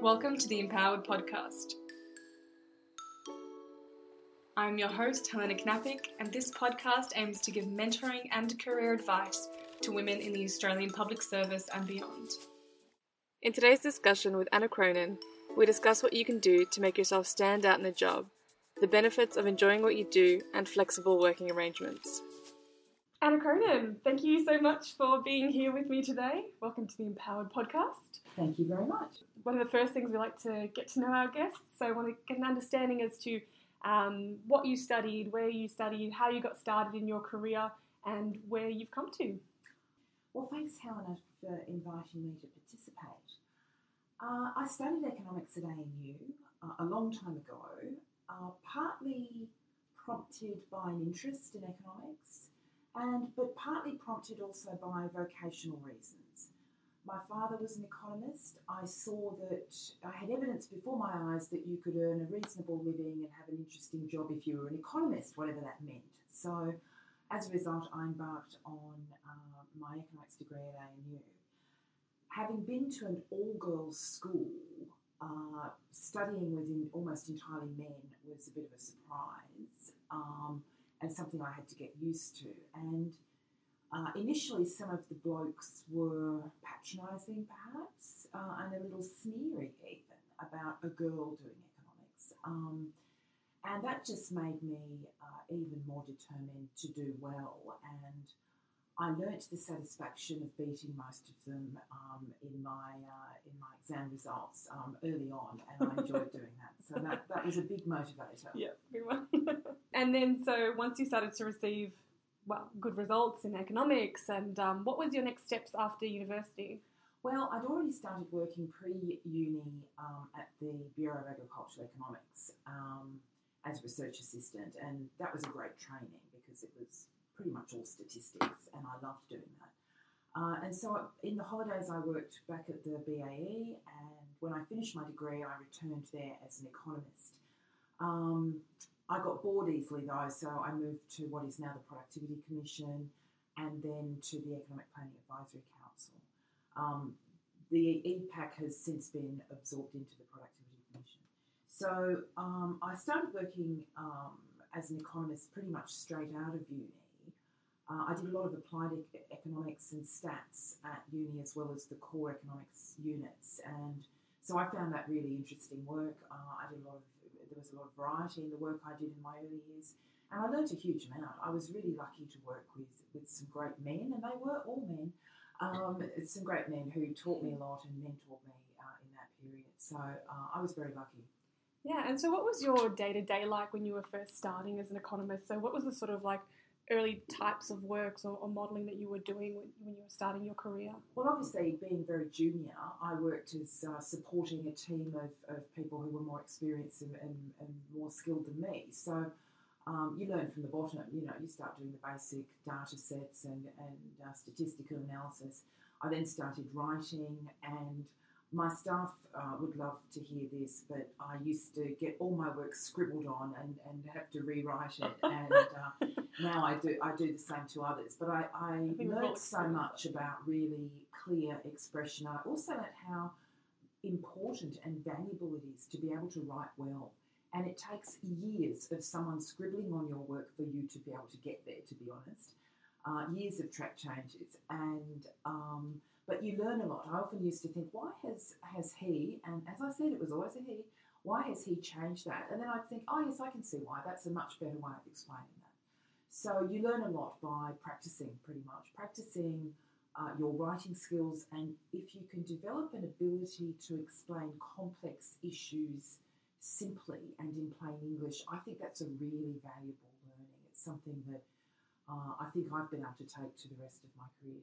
Welcome to the Empowered Podcast. I'm your host, Helena Knapik, and this podcast aims to give mentoring and career advice to women in the Australian public service and beyond. In today's discussion with Anna Cronin, we discuss what you can do to make yourself stand out in a job, the benefits of enjoying what you do, and flexible working arrangements. Anna Cronin, thank you so much for being here with me today. Welcome to the Empowered Podcast. Thank you very much. One of the first things we like to get to know our guests, so I want to get an understanding as to um, what you studied, where you studied, how you got started in your career, and where you've come to. Well, thanks, Helena, for inviting me to participate. Uh, I studied economics at ANU uh, a long time ago, uh, partly prompted by an interest in economics and but partly prompted also by vocational reasons. My father was an economist. I saw that I had evidence before my eyes that you could earn a reasonable living and have an interesting job if you were an economist, whatever that meant. So, as a result, I embarked on uh, my economics degree at ANU. Having been to an all girls school, uh, studying with almost entirely men was a bit of a surprise. Um, and something I had to get used to. And uh, initially, some of the blokes were patronising, perhaps, uh, and a little sneery even about a girl doing economics. Um, and that just made me uh, even more determined to do well. And I learnt the satisfaction of beating most of them um, in my uh, in my exam results um, early on, and I enjoyed doing that. So that, that was a big motivator. Yeah, big one. and then, so once you started to receive well good results in economics, and um, what was your next steps after university? Well, I'd already started working pre-uni um, at the Bureau of Agricultural Economics um, as a research assistant, and that was a great training because it was pretty much all statistics, and I loved doing that. Uh, and so in the holidays, I worked back at the BAE, and when I finished my degree, I returned there as an economist. Um, I got bored easily though, so I moved to what is now the Productivity Commission and then to the Economic Planning Advisory Council. Um, the EPAC has since been absorbed into the Productivity Commission. So um, I started working um, as an economist pretty much straight out of uni. Uh, I did a lot of applied e- economics and stats at uni as well as the core economics units, and so I found that really interesting work. Uh, I did a lot of there was a lot of variety in the work I did in my early years, and I learned a huge amount. I was really lucky to work with with some great men, and they were all men. Um, some great men who taught me a lot and mentored me uh, in that period. So uh, I was very lucky. Yeah, and so what was your day to day like when you were first starting as an economist? So what was the sort of like early types of works or, or modelling that you were doing when, when, you were starting your career? Well, obviously, being very junior, I worked as uh, supporting a team of, of people who were more experienced and, and, and more skilled than me. So um, you learn from the bottom. You know, you start doing the basic data sets and, and uh, statistical analysis. I then started writing and my staff uh, would love to hear this, but I used to get all my work scribbled on and, and have to rewrite it. And uh, now I do I do the same to others. But I, I, I learned so much about really clear expression. I also learned how important and valuable it is to be able to write well. And it takes years of someone scribbling on your work for you to be able to get there, to be honest. Uh, years of track changes. And um, but you learn a lot. I often used to think, why has has he? And as I said, it was always a he. Why has he changed that? And then I'd think, oh yes, I can see why. That's a much better way of explaining. So you learn a lot by practicing, pretty much practicing uh, your writing skills, and if you can develop an ability to explain complex issues simply and in plain English, I think that's a really valuable learning. It's something that uh, I think I've been able to take to the rest of my career.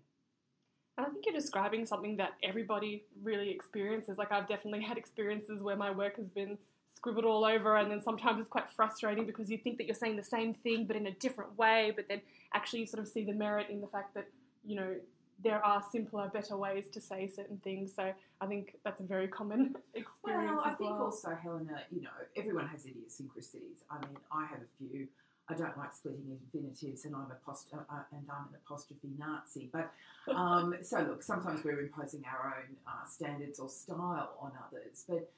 And I think you're describing something that everybody really experiences. Like I've definitely had experiences where my work has been scribbled all over, and then sometimes it's quite frustrating because you think that you're saying the same thing but in a different way, but then actually you sort of see the merit in the fact that you know there are simpler, better ways to say certain things. So I think that's a very common experience. Well, I think well. also, Helena, you know, everyone has idiosyncrasies. I mean, I have a few. I don't like splitting infinitives, and I'm apost- uh, uh, and I'm an apostrophe Nazi. But um, so look, sometimes we're imposing our own uh, standards or style on others, but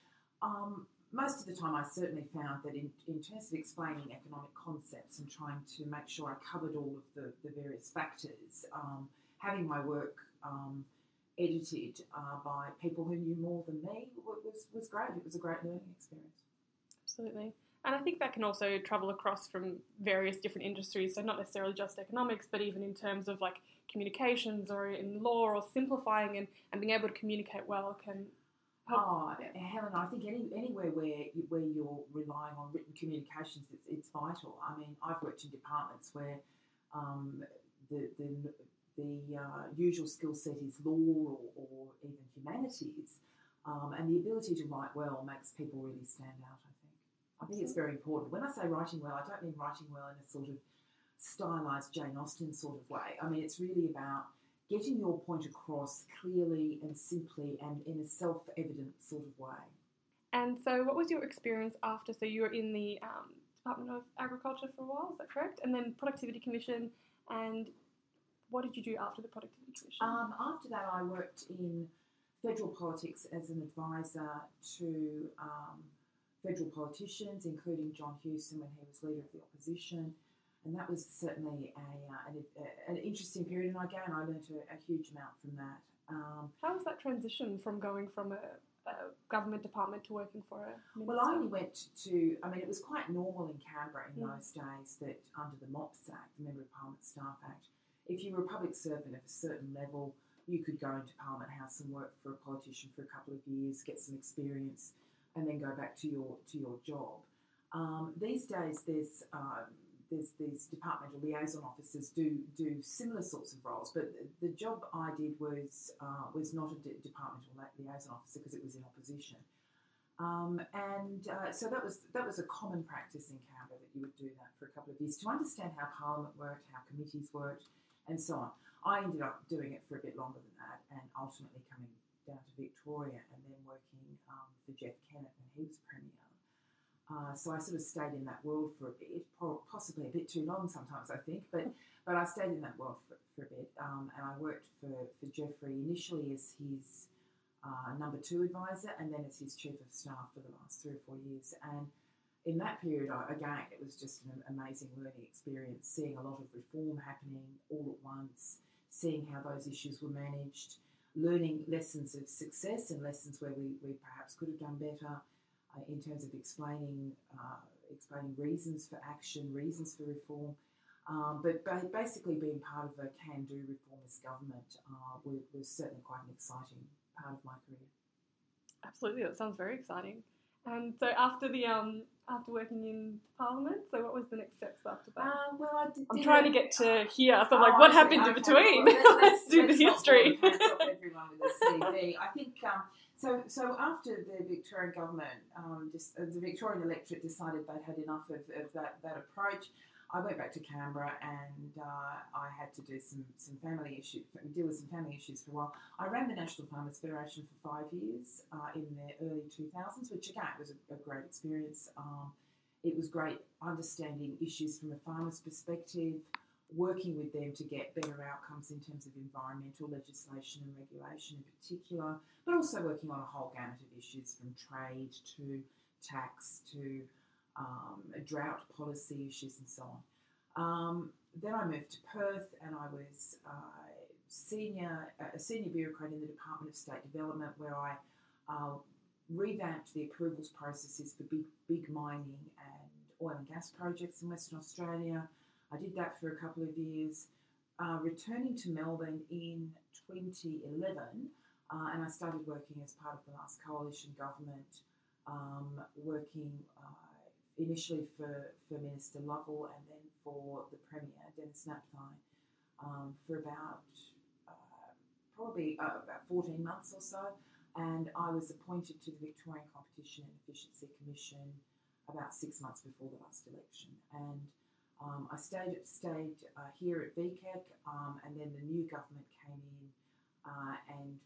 um, most of the time, I certainly found that in, in terms of explaining economic concepts and trying to make sure I covered all of the, the various factors, um, having my work um, edited uh, by people who knew more than me was, was great. It was a great learning experience. Absolutely. And I think that can also travel across from various different industries. So, not necessarily just economics, but even in terms of like communications or in law or simplifying and, and being able to communicate well can Oh, Helen, I think any, anywhere where you, where you're relying on written communications, it's, it's vital. I mean, I've worked in departments where um, the the, the uh, usual skill set is law or, or even humanities, um, and the ability to write well makes people really stand out. I think. I think it's very important. When I say writing well, I don't mean writing well in a sort of stylized Jane Austen sort of way. I mean, it's really about getting your point across clearly and simply and in a self evident sort of way. And so, what was your experience after? So, you were in the um, Department of Agriculture for a while, is that correct? And then Productivity Commission. And what did you do after the Productivity Commission? Um, after that, I worked in federal politics as an advisor to um, federal politicians, including John Hewson when he was leader of the opposition and that was certainly a, uh, an, an, interesting period. And again, I learned a, a huge amount from that. Um, How was that transition from going from a, a, government department to working for a minister? Well, I only went to, I mean, it was quite normal in Canberra in mm. those days that under the MOPS Act, the Member of Parliament Staff Act, if you were a public servant of a certain level, you could go into Parliament House and work for a politician for a couple of years, get some experience, and then go back to your to your job. Um, these days, there's um, there's these departmental liaison officers do do similar sorts of roles, but the job I did was uh, was not a departmental liaison officer because it was in opposition. Um, and uh, so that was that was a common practice in Canberra that you would do that for a couple of years to understand how Parliament worked, how committees worked, and so on. I ended up doing it for a bit longer than that, and ultimately coming down to Victoria and then working um, for Jeff Kennett when he was premier. Uh, so I sort of stayed in that world for a bit, possibly a bit too long sometimes, I think, but but I stayed in that world for, for a bit, um, and I worked for, for Jeffrey initially as his uh, number two advisor, and then as his chief of staff for the last three or four years. And in that period, I, again, it was just an amazing learning experience, seeing a lot of reform happening all at once, seeing how those issues were managed, learning lessons of success and lessons where we, we perhaps could have done better in terms of explaining uh, explaining reasons for action, reasons for reform. Um, but basically, being part of a can-do reformist government uh, was, was certainly quite an exciting part of my career. Absolutely, that sounds very exciting. And so after the um, after working in Parliament, so what was the next steps after that? Um, well, I am trying to get to here, so I'm like, oh, what happened okay, in between? Well, let's, let's, do let's the history. everyone with a CV. I think um, so, so after the Victorian government, um, uh, the Victorian electorate decided they'd had enough of, of that, that approach, I went back to Canberra and uh, I had to do some, some family issues, deal with some family issues for a while. I ran the National Farmers Federation for five years uh, in the early 2000s, which again was a, a great experience. Um, it was great understanding issues from a farmer's perspective, working with them to get better outcomes in terms of environmental legislation and regulation in particular, but also working on a whole gamut of issues from trade to tax to um, drought policy issues and so on. Um, then I moved to Perth and I was uh, senior a senior bureaucrat in the Department of State Development, where I uh, revamped the approvals processes for big big mining and oil and gas projects in Western Australia. I did that for a couple of years. Uh, returning to Melbourne in 2011, uh, and I started working as part of the last coalition government, um, working uh, initially for, for Minister Lovell and then for the Premier, Denis Napthine, um, for about uh, probably uh, about 14 months or so. And I was appointed to the Victorian Competition and Efficiency Commission about six months before the last election. And um, I stayed stayed uh, here at VCAC, um, and then the new government came in uh, and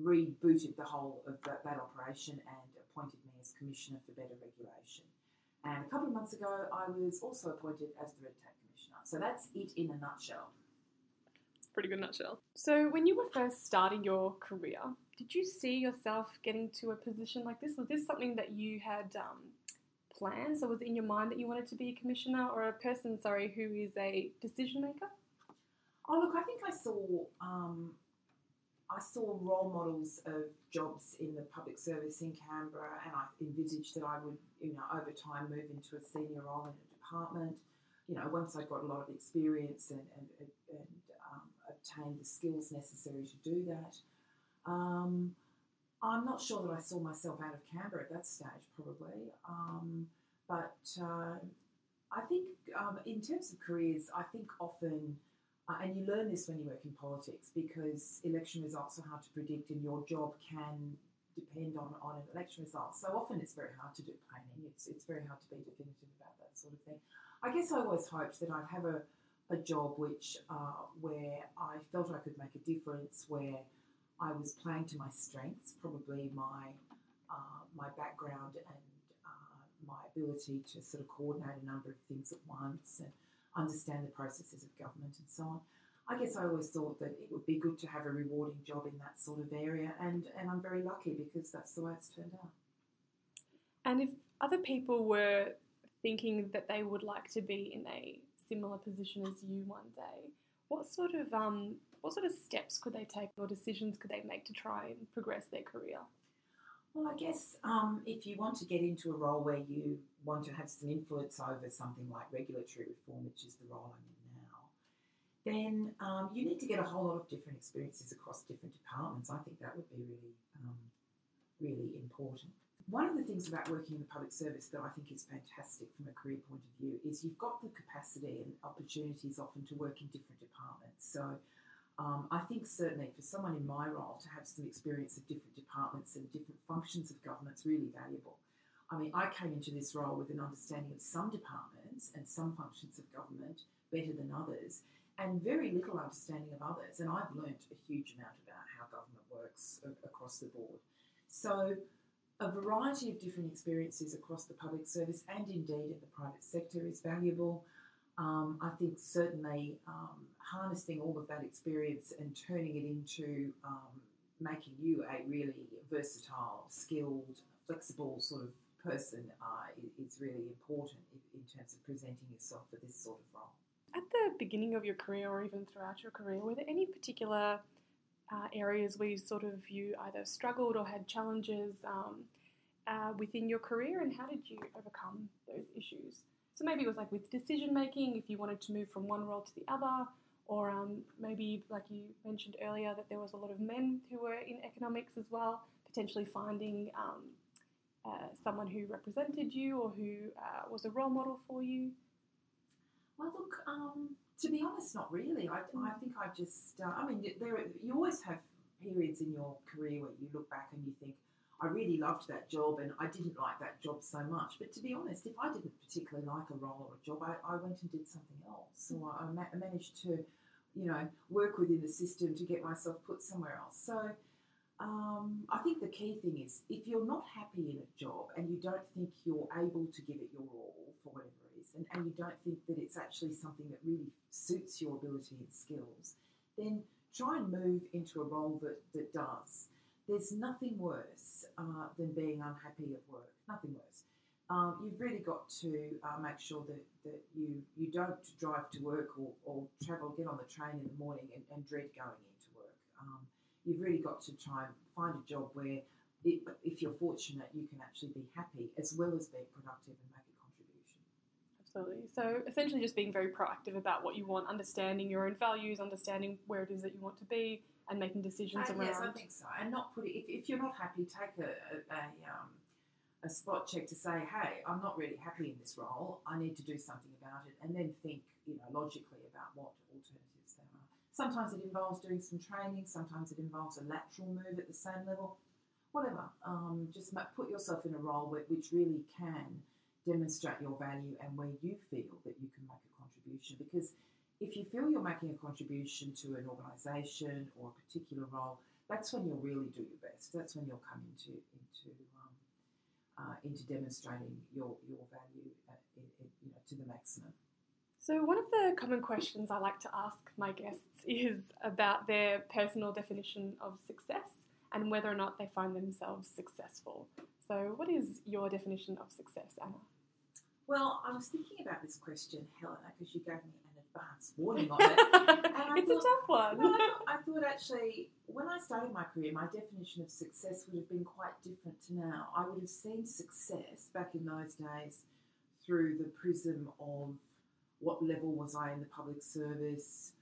rebooted the whole of that, that, operation and appointed me as Commissioner for Better Regulation. And a couple of months ago, I was also appointed as the Red Tape Commissioner. So that's it in a nutshell. Pretty good nutshell. So, when you were first starting your career, did you see yourself getting to a position like this? Was this something that you had um, planned? So, was it in your mind that you wanted to be a commissioner or a person, sorry, who is a decision maker? Oh, look, I think I saw um, I saw role models of jobs in the public service in Canberra, and I envisaged that I would, you know, over time move into a senior role in a department. You know, once I got a lot of experience and, and, and um, obtained the skills necessary to do that. Um, I'm not sure that I saw myself out of Canberra at that stage, probably. Um, but uh, I think, um, in terms of careers, I think often uh, and you learn this when you work in politics because election results are hard to predict and your job can depend on, on an election result. So often it's very hard to do planning. It's, it's very hard to be definitive about that sort of thing. I guess I always hoped that I'd have a, a job which uh, where I felt I could make a difference, where I was playing to my strengths, probably my uh, my background and uh, my ability to sort of coordinate a number of things at once and understand the processes of government and so on. I guess I always thought that it would be good to have a rewarding job in that sort of area, and, and I'm very lucky because that's the way it's turned out. And if other people were thinking that they would like to be in a similar position as you one day, what sort of um, what sort of steps could they take or decisions could they make to try and progress their career? Well, I guess um, if you want to get into a role where you want to have some influence over something like regulatory reform, which is the role I'm in now, then um, you need to get a whole lot of different experiences across different departments. I think that would be really, um, really important. One of the things about working in the public service that I think is fantastic from a career point of view is you've got the capacity and opportunities often to work in different departments. So um, I think certainly for someone in my role to have some experience of different departments and different functions of government is really valuable. I mean, I came into this role with an understanding of some departments and some functions of government better than others, and very little understanding of others. And I've learnt a huge amount about how government works across the board. So, a variety of different experiences across the public service and indeed in the private sector is valuable. Um, I think certainly um, harnessing all of that experience and turning it into um, making you a really versatile, skilled, flexible sort of person uh, is really important in terms of presenting yourself for this sort of role. At the beginning of your career, or even throughout your career, were there any particular uh, areas where you sort of you either struggled or had challenges um, uh, within your career, and how did you overcome those issues? So maybe it was like with decision making, if you wanted to move from one role to the other, or um, maybe, like you mentioned earlier, that there was a lot of men who were in economics as well, potentially finding um, uh, someone who represented you or who uh, was a role model for you? Well, look, um, to be honest, not really. I, I think I just, uh, I mean, there you always have periods in your career where you look back and you think, I really loved that job and I didn't like that job so much. But to be honest, if I didn't particularly like a role or a job, I, I went and did something else. So I, I ma- managed to, you know, work within the system to get myself put somewhere else. So um, I think the key thing is if you're not happy in a job and you don't think you're able to give it your all for whatever reason, and you don't think that it's actually something that really suits your ability and skills, then try and move into a role that, that does there's nothing worse uh, than being unhappy at work. Nothing worse. Um, you've really got to uh, make sure that, that you, you don't drive to work or, or travel, get on the train in the morning and, and dread going into work. Um, you've really got to try and find a job where, it, if you're fortunate, you can actually be happy as well as being productive and make a contribution. Absolutely. So essentially, just being very proactive about what you want, understanding your own values, understanding where it is that you want to be, and making decisions uh, around. Yes, I think so. And not put it, if, if you're not happy, take a, a, a, um, a spot check to say, hey, I'm not really happy in this role. I need to do something about it. And then think, you know, logically about what alternatives there are. Sometimes it involves doing some training. Sometimes it involves a lateral move at the same level. Whatever. Um, just put yourself in a role which really can demonstrate your value and where you feel that you can make a contribution. Because if you feel you're making a contribution to an organisation or a particular role, that's when you'll really do your best. That's when you'll come into into um, uh, into demonstrating your your value at, in, in, you know, to the maximum. So, one of the common questions I like to ask my guests is about their personal definition of success and whether or not they find themselves successful. So, what is your definition of success, Anna? Well, I was thinking about this question, Helena, because you gave me an advance warning on it. it's thought, a tough one. No, I, thought, I thought actually, when I started my career, my definition of success would have been quite different to now. I would have seen success back in those days through the prism of what level was I in the public service,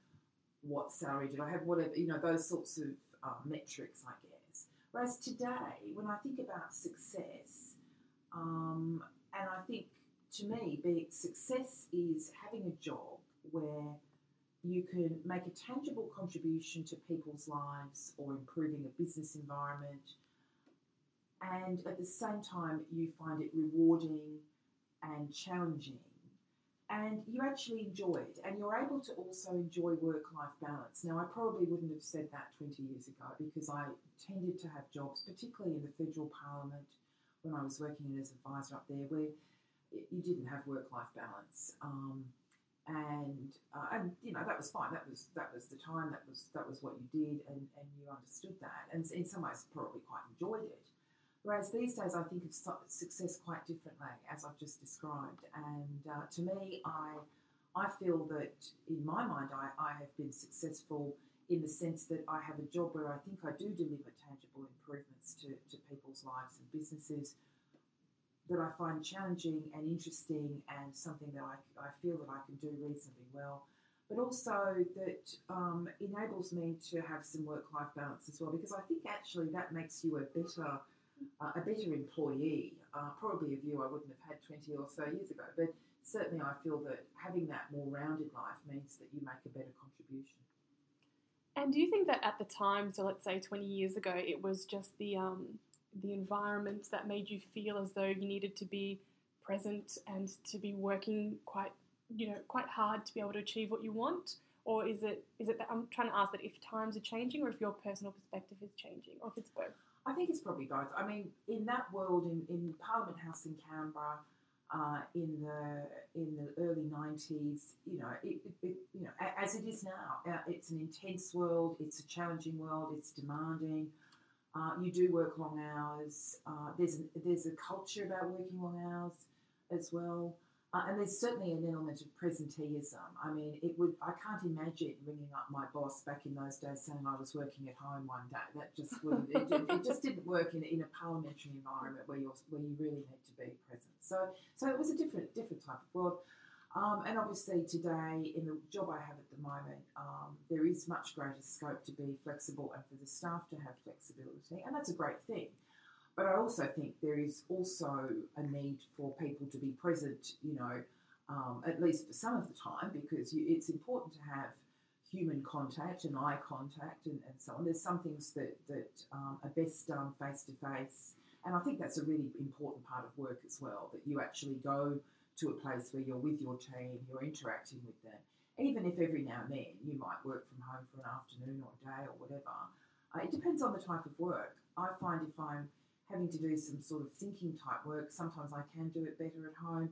what salary did I have, whatever, you know, those sorts of uh, metrics, I guess. Whereas today, when I think about success, um, and I think to me, be, success is having a job where you can make a tangible contribution to people's lives or improving a business environment, and at the same time, you find it rewarding and challenging and you actually enjoy it, and you're able to also enjoy work life balance. Now, I probably wouldn't have said that 20 years ago because I tended to have jobs, particularly in the federal parliament when I was working as advisor up there, where you didn't have work life balance. Um, and uh, and you know that was fine. That was that was the time. That was that was what you did, and, and you understood that, and in some ways probably quite enjoyed it. Whereas these days, I think of success quite differently, as I've just described. And uh, to me, I I feel that in my mind, I, I have been successful in the sense that I have a job where I think I do deliver tangible improvements to, to people's lives and businesses that I find challenging and interesting and something that I, I feel that I can do reasonably well. But also that um, enables me to have some work life balance as well, because I think actually that makes you a better uh, a better employee. Uh, probably a view I wouldn't have had 20 or so years ago, but certainly I feel that having that more rounded life means that you make a better contribution. And do you think that at the time, so let's say 20 years ago, it was just the um, the environment that made you feel as though you needed to be present and to be working quite, you know, quite hard to be able to achieve what you want? Or is it is it that I'm trying to ask that if times are changing, or if your personal perspective is changing, or if it's both? I think it's probably both. I mean, in that world, in, in Parliament House in Canberra, uh, in the in the early nineties, you know, it, it, you know, as it is now, uh, it's an intense world. It's a challenging world. It's demanding. Uh, you do work long hours. Uh, there's there's a culture about working long hours as well. Uh, and there's certainly an element of presenteeism. I mean, it would I can't imagine ringing up my boss back in those days saying I was working at home one day. That just wouldn't. it, it, just didn't work in, in a parliamentary environment where you where you really need to be present. So so it was a different different type of world. Um, and obviously today, in the job I have at the moment, um, there is much greater scope to be flexible and for the staff to have flexibility, and that's a great thing. But I also think there is also a need for people to be present, you know, um, at least for some of the time, because you, it's important to have human contact and eye contact and, and so on. There's some things that, that um, are best done face to face. And I think that's a really important part of work as well, that you actually go to a place where you're with your team, you're interacting with them. Even if every now and then you might work from home for an afternoon or a day or whatever, uh, it depends on the type of work. I find if I'm having to do some sort of thinking type work, sometimes I can do it better at home.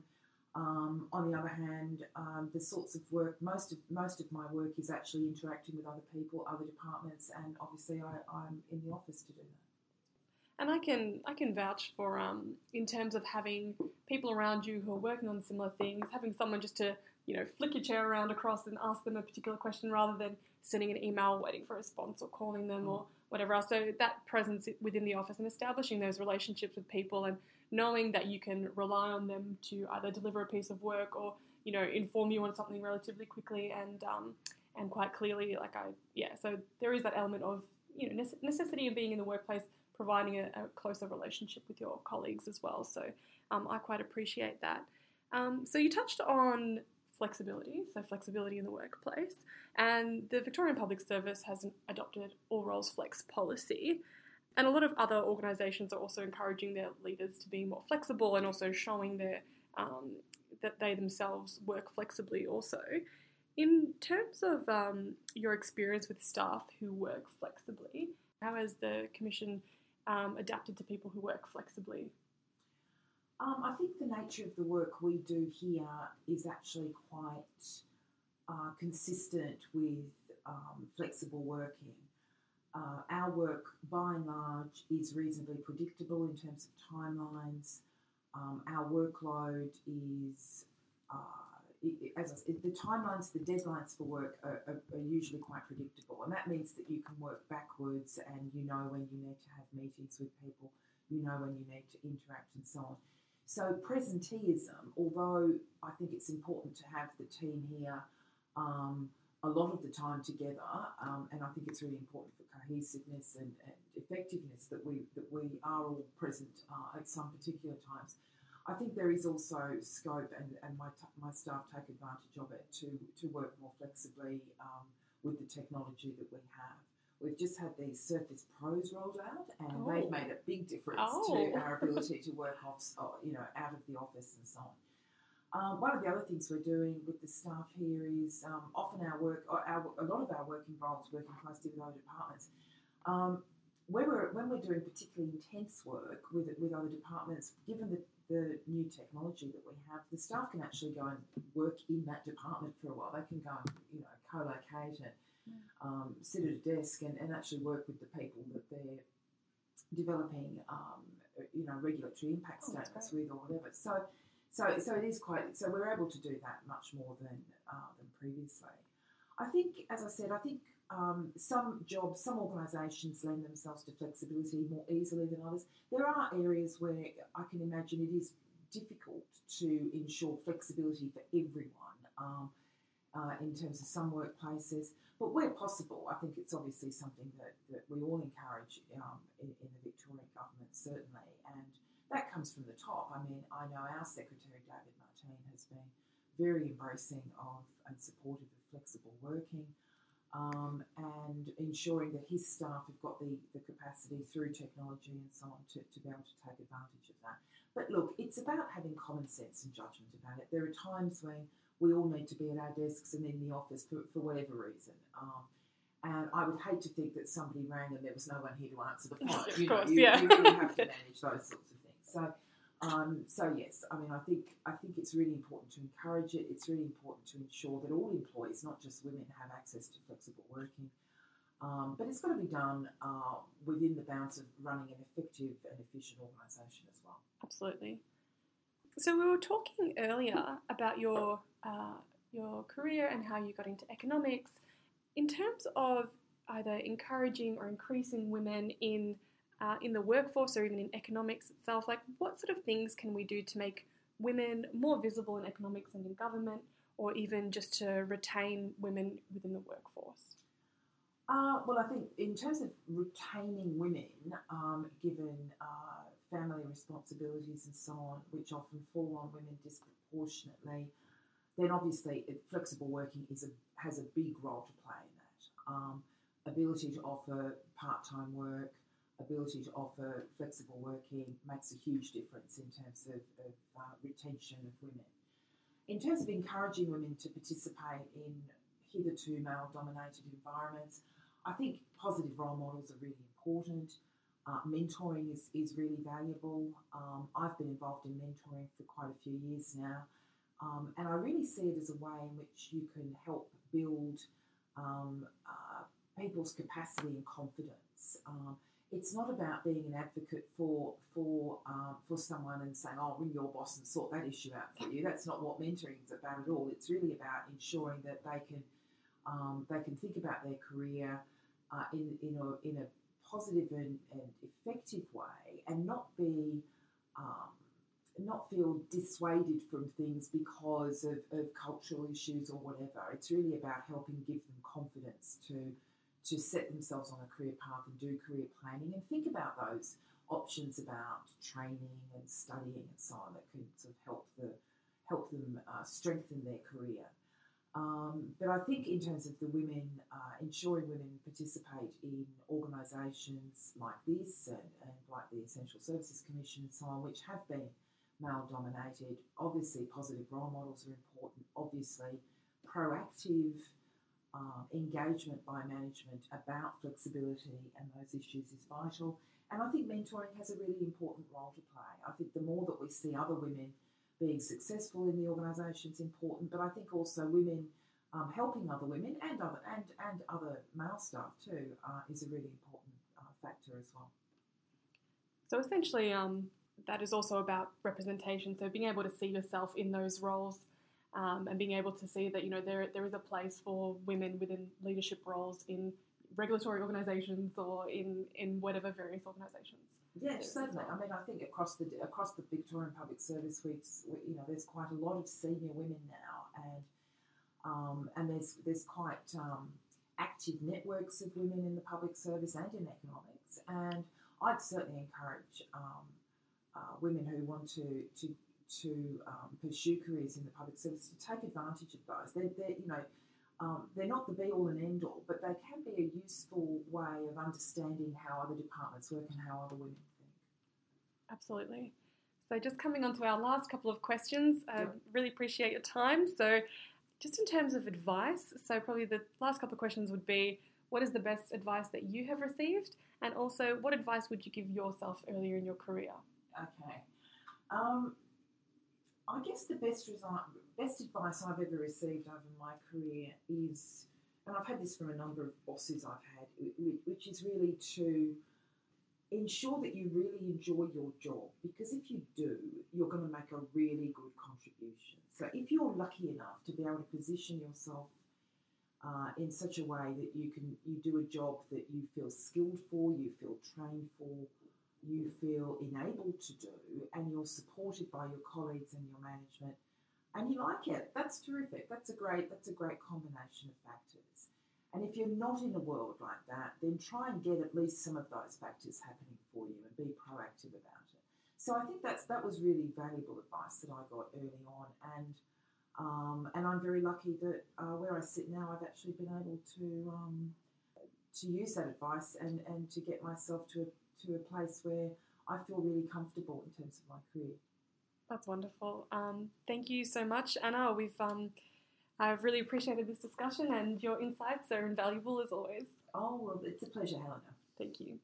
Um, on the other hand, um, the sorts of work most of most of my work is actually interacting with other people, other departments, and obviously I, am in the office to do that. And I can I can vouch for um, in terms of having people around you who are working on similar things, having someone just to you know flick your chair around across and ask them a particular question rather than sending an email, waiting for a response, or calling them, mm. or whatever else. So that presence within the office and establishing those relationships with people and knowing that you can rely on them to either deliver a piece of work or you know inform you on something relatively quickly and um, and quite clearly. Like I yeah, so there is that element of you know necessity of being in the workplace, providing a, a closer relationship with your colleagues as well. So um, I quite appreciate that. Um, so you touched on flexibility, so flexibility in the workplace. And the Victorian Public Service has adopted all roles flex policy. And a lot of other organisations are also encouraging their leaders to be more flexible and also showing their um, that they themselves work flexibly also. In terms of um, your experience with staff who work flexibly, how has the Commission um, adapted to people who work flexibly? Um, I think the nature of the work we do here is actually quite uh, consistent with um, flexible working. Uh, our work, by and large, is reasonably predictable in terms of timelines. Um, our workload is, uh, as the timelines, the deadlines for work are, are, are, usually quite predictable, and that means that you can work backwards and you know when you need to have meetings with people, you know when you need to interact, and so on. So, presenteeism, although I think it's important to have the team here um, a lot of the time together, um, and I think it's really important for cohesiveness and, and, effectiveness that we that we are all present uh, at some particular times. I think there is also scope, and, and my, t- my staff take advantage of it to, to work more flexibly um, with the technology that we have. We've just had these Surface Pros rolled out, and oh. they've made a big difference oh. to our ability to work off, uh, you know, out of the office and so on. Um, one of the other things we're doing with the staff here is um, often our work, our, a lot of our work involves working closely with other departments. Um, when, we're, when we're doing particularly intense work with, with other departments, given the, the new technology that we have, the staff can actually go and work in that department for a while. They can go and you know co-locate and um, sit at a desk and, and actually work with the people that they're developing, um, you know, regulatory impact oh, statements with or whatever. So, so, so it is quite. So we're able to do that much more than uh, than previously. I think, as I said, I think um, some jobs, some organisations lend themselves to flexibility more easily than others. There are areas where I can imagine it is difficult to ensure flexibility for everyone. Um, uh, in terms of some workplaces. But where possible, I think it's obviously something that, that we all encourage um, in, in, the Victorian government, certainly. And that comes from the top. I mean, I know our Secretary, David Martine, has been very embracing of and supportive of flexible working. Um, and ensuring that his staff have got the, the capacity through technology and so on to, to be able to take advantage of that. But look, it's about having common sense and judgment about it. There are times when we all need to be at our desks and in the office for, for whatever reason. Um, and I would hate to think that somebody rang and there was no one here to answer the phone. of you course, know, you, yeah. you really have to manage those sorts of things. So, um, so yes, I mean, I think I think it's really important to encourage it. It's really important to ensure that all employees, not just women, have access to flexible working. Um, but it's got to be done uh, within the bounds of running an effective and efficient organisation as well. Absolutely. So we were talking earlier about your uh, your career and how you got into economics. In terms of either encouraging or increasing women in uh, in the workforce or even in economics itself, like what sort of things can we do to make women more visible in economics and in government, or even just to retain women within the workforce? Uh, well, I think in terms of retaining women, um, given uh, family responsibilities and so on, which often fall on women disproportionately, then obviously flexible working is a, has a big role to play in that. Um, ability to offer part-time work, ability to offer flexible working makes a huge difference in terms of, of uh, retention of women. In terms of encouraging women to participate in hitherto male-dominated environments, I think positive role models are really important. Uh, mentoring is, is really valuable. Um, I've been involved in mentoring for quite a few years now, um, and I really see it as a way in which you can help build um, uh, people's capacity and confidence. Um, it's not about being an advocate for for uh, for someone and saying, "Oh, ring your boss and sort that issue out for you." That's not what mentoring is about at all. It's really about ensuring that they can um, they can think about their career uh, in in a in a positive and, and effective way and not be um, not feel dissuaded from things because of, of cultural issues or whatever. It's really about helping give them confidence to to set themselves on a career path and do career planning and think about those options about training and studying and so on that can sort of help the help them uh, strengthen their career. Um, but I think in terms of the women, uh, ensuring women participate in organisations like this and, and, like the Essential Services Commission and so on, which have been male dominated, obviously positive role models are important, obviously proactive uh, engagement by management about flexibility and those issues is vital. And I think mentoring has a really important role to play. I think the more that we see other women being successful in the organisation is important, but I think also women um, helping other women and other and, and other male staff too uh, is a really important uh, factor as well. So essentially, um, that is also about representation. So being able to see yourself in those roles um, and being able to see that you know there there is a place for women within leadership roles in regulatory organisations or in in whatever various organisations. Yes, certainly. I mean, I think across the across the Victorian Public Service, we you know there's quite a lot of senior women now, and um, and there's there's quite um, active networks of women in the public service and in economics, and I'd certainly encourage um, uh, women who want to to to um, pursue careers in the public service to take advantage of those. They're, they're you know, um, they're not the be all and end all, but they can be a useful way of understanding how other departments work and how other women think. Absolutely. So, just coming on to our last couple of questions, I yeah. really appreciate your time. So, just in terms of advice, so probably the last couple of questions would be what is the best advice that you have received? And also, what advice would you give yourself earlier in your career? Okay. Um, I guess the best result, best advice I've ever received over my career is, and I've had this from a number of bosses I've had, which is really to ensure that you really enjoy your job because if you do, you're going to make a really good contribution. So if you're lucky enough to be able to position yourself uh, in such a way that you can you do a job that you feel skilled for, you feel trained for, you feel enabled to do and you're supported by your colleagues and your management and you like it, that's terrific. That's a great that's a great combination of factors. And if you're not in a world like that, then try and get at least some of those factors happening for you and be proactive about it. So I think that's that was really valuable advice that I got early on, and um, and I'm very lucky that uh, where I sit now, I've actually been able to um, to use that advice and, and to get myself to a to a place where I feel really comfortable in terms of my career. That's wonderful. Um, thank you so much, Anna. We've um, I've really appreciated this discussion, and your insights are invaluable as always. Oh well, it's a pleasure, Helena. Thank you.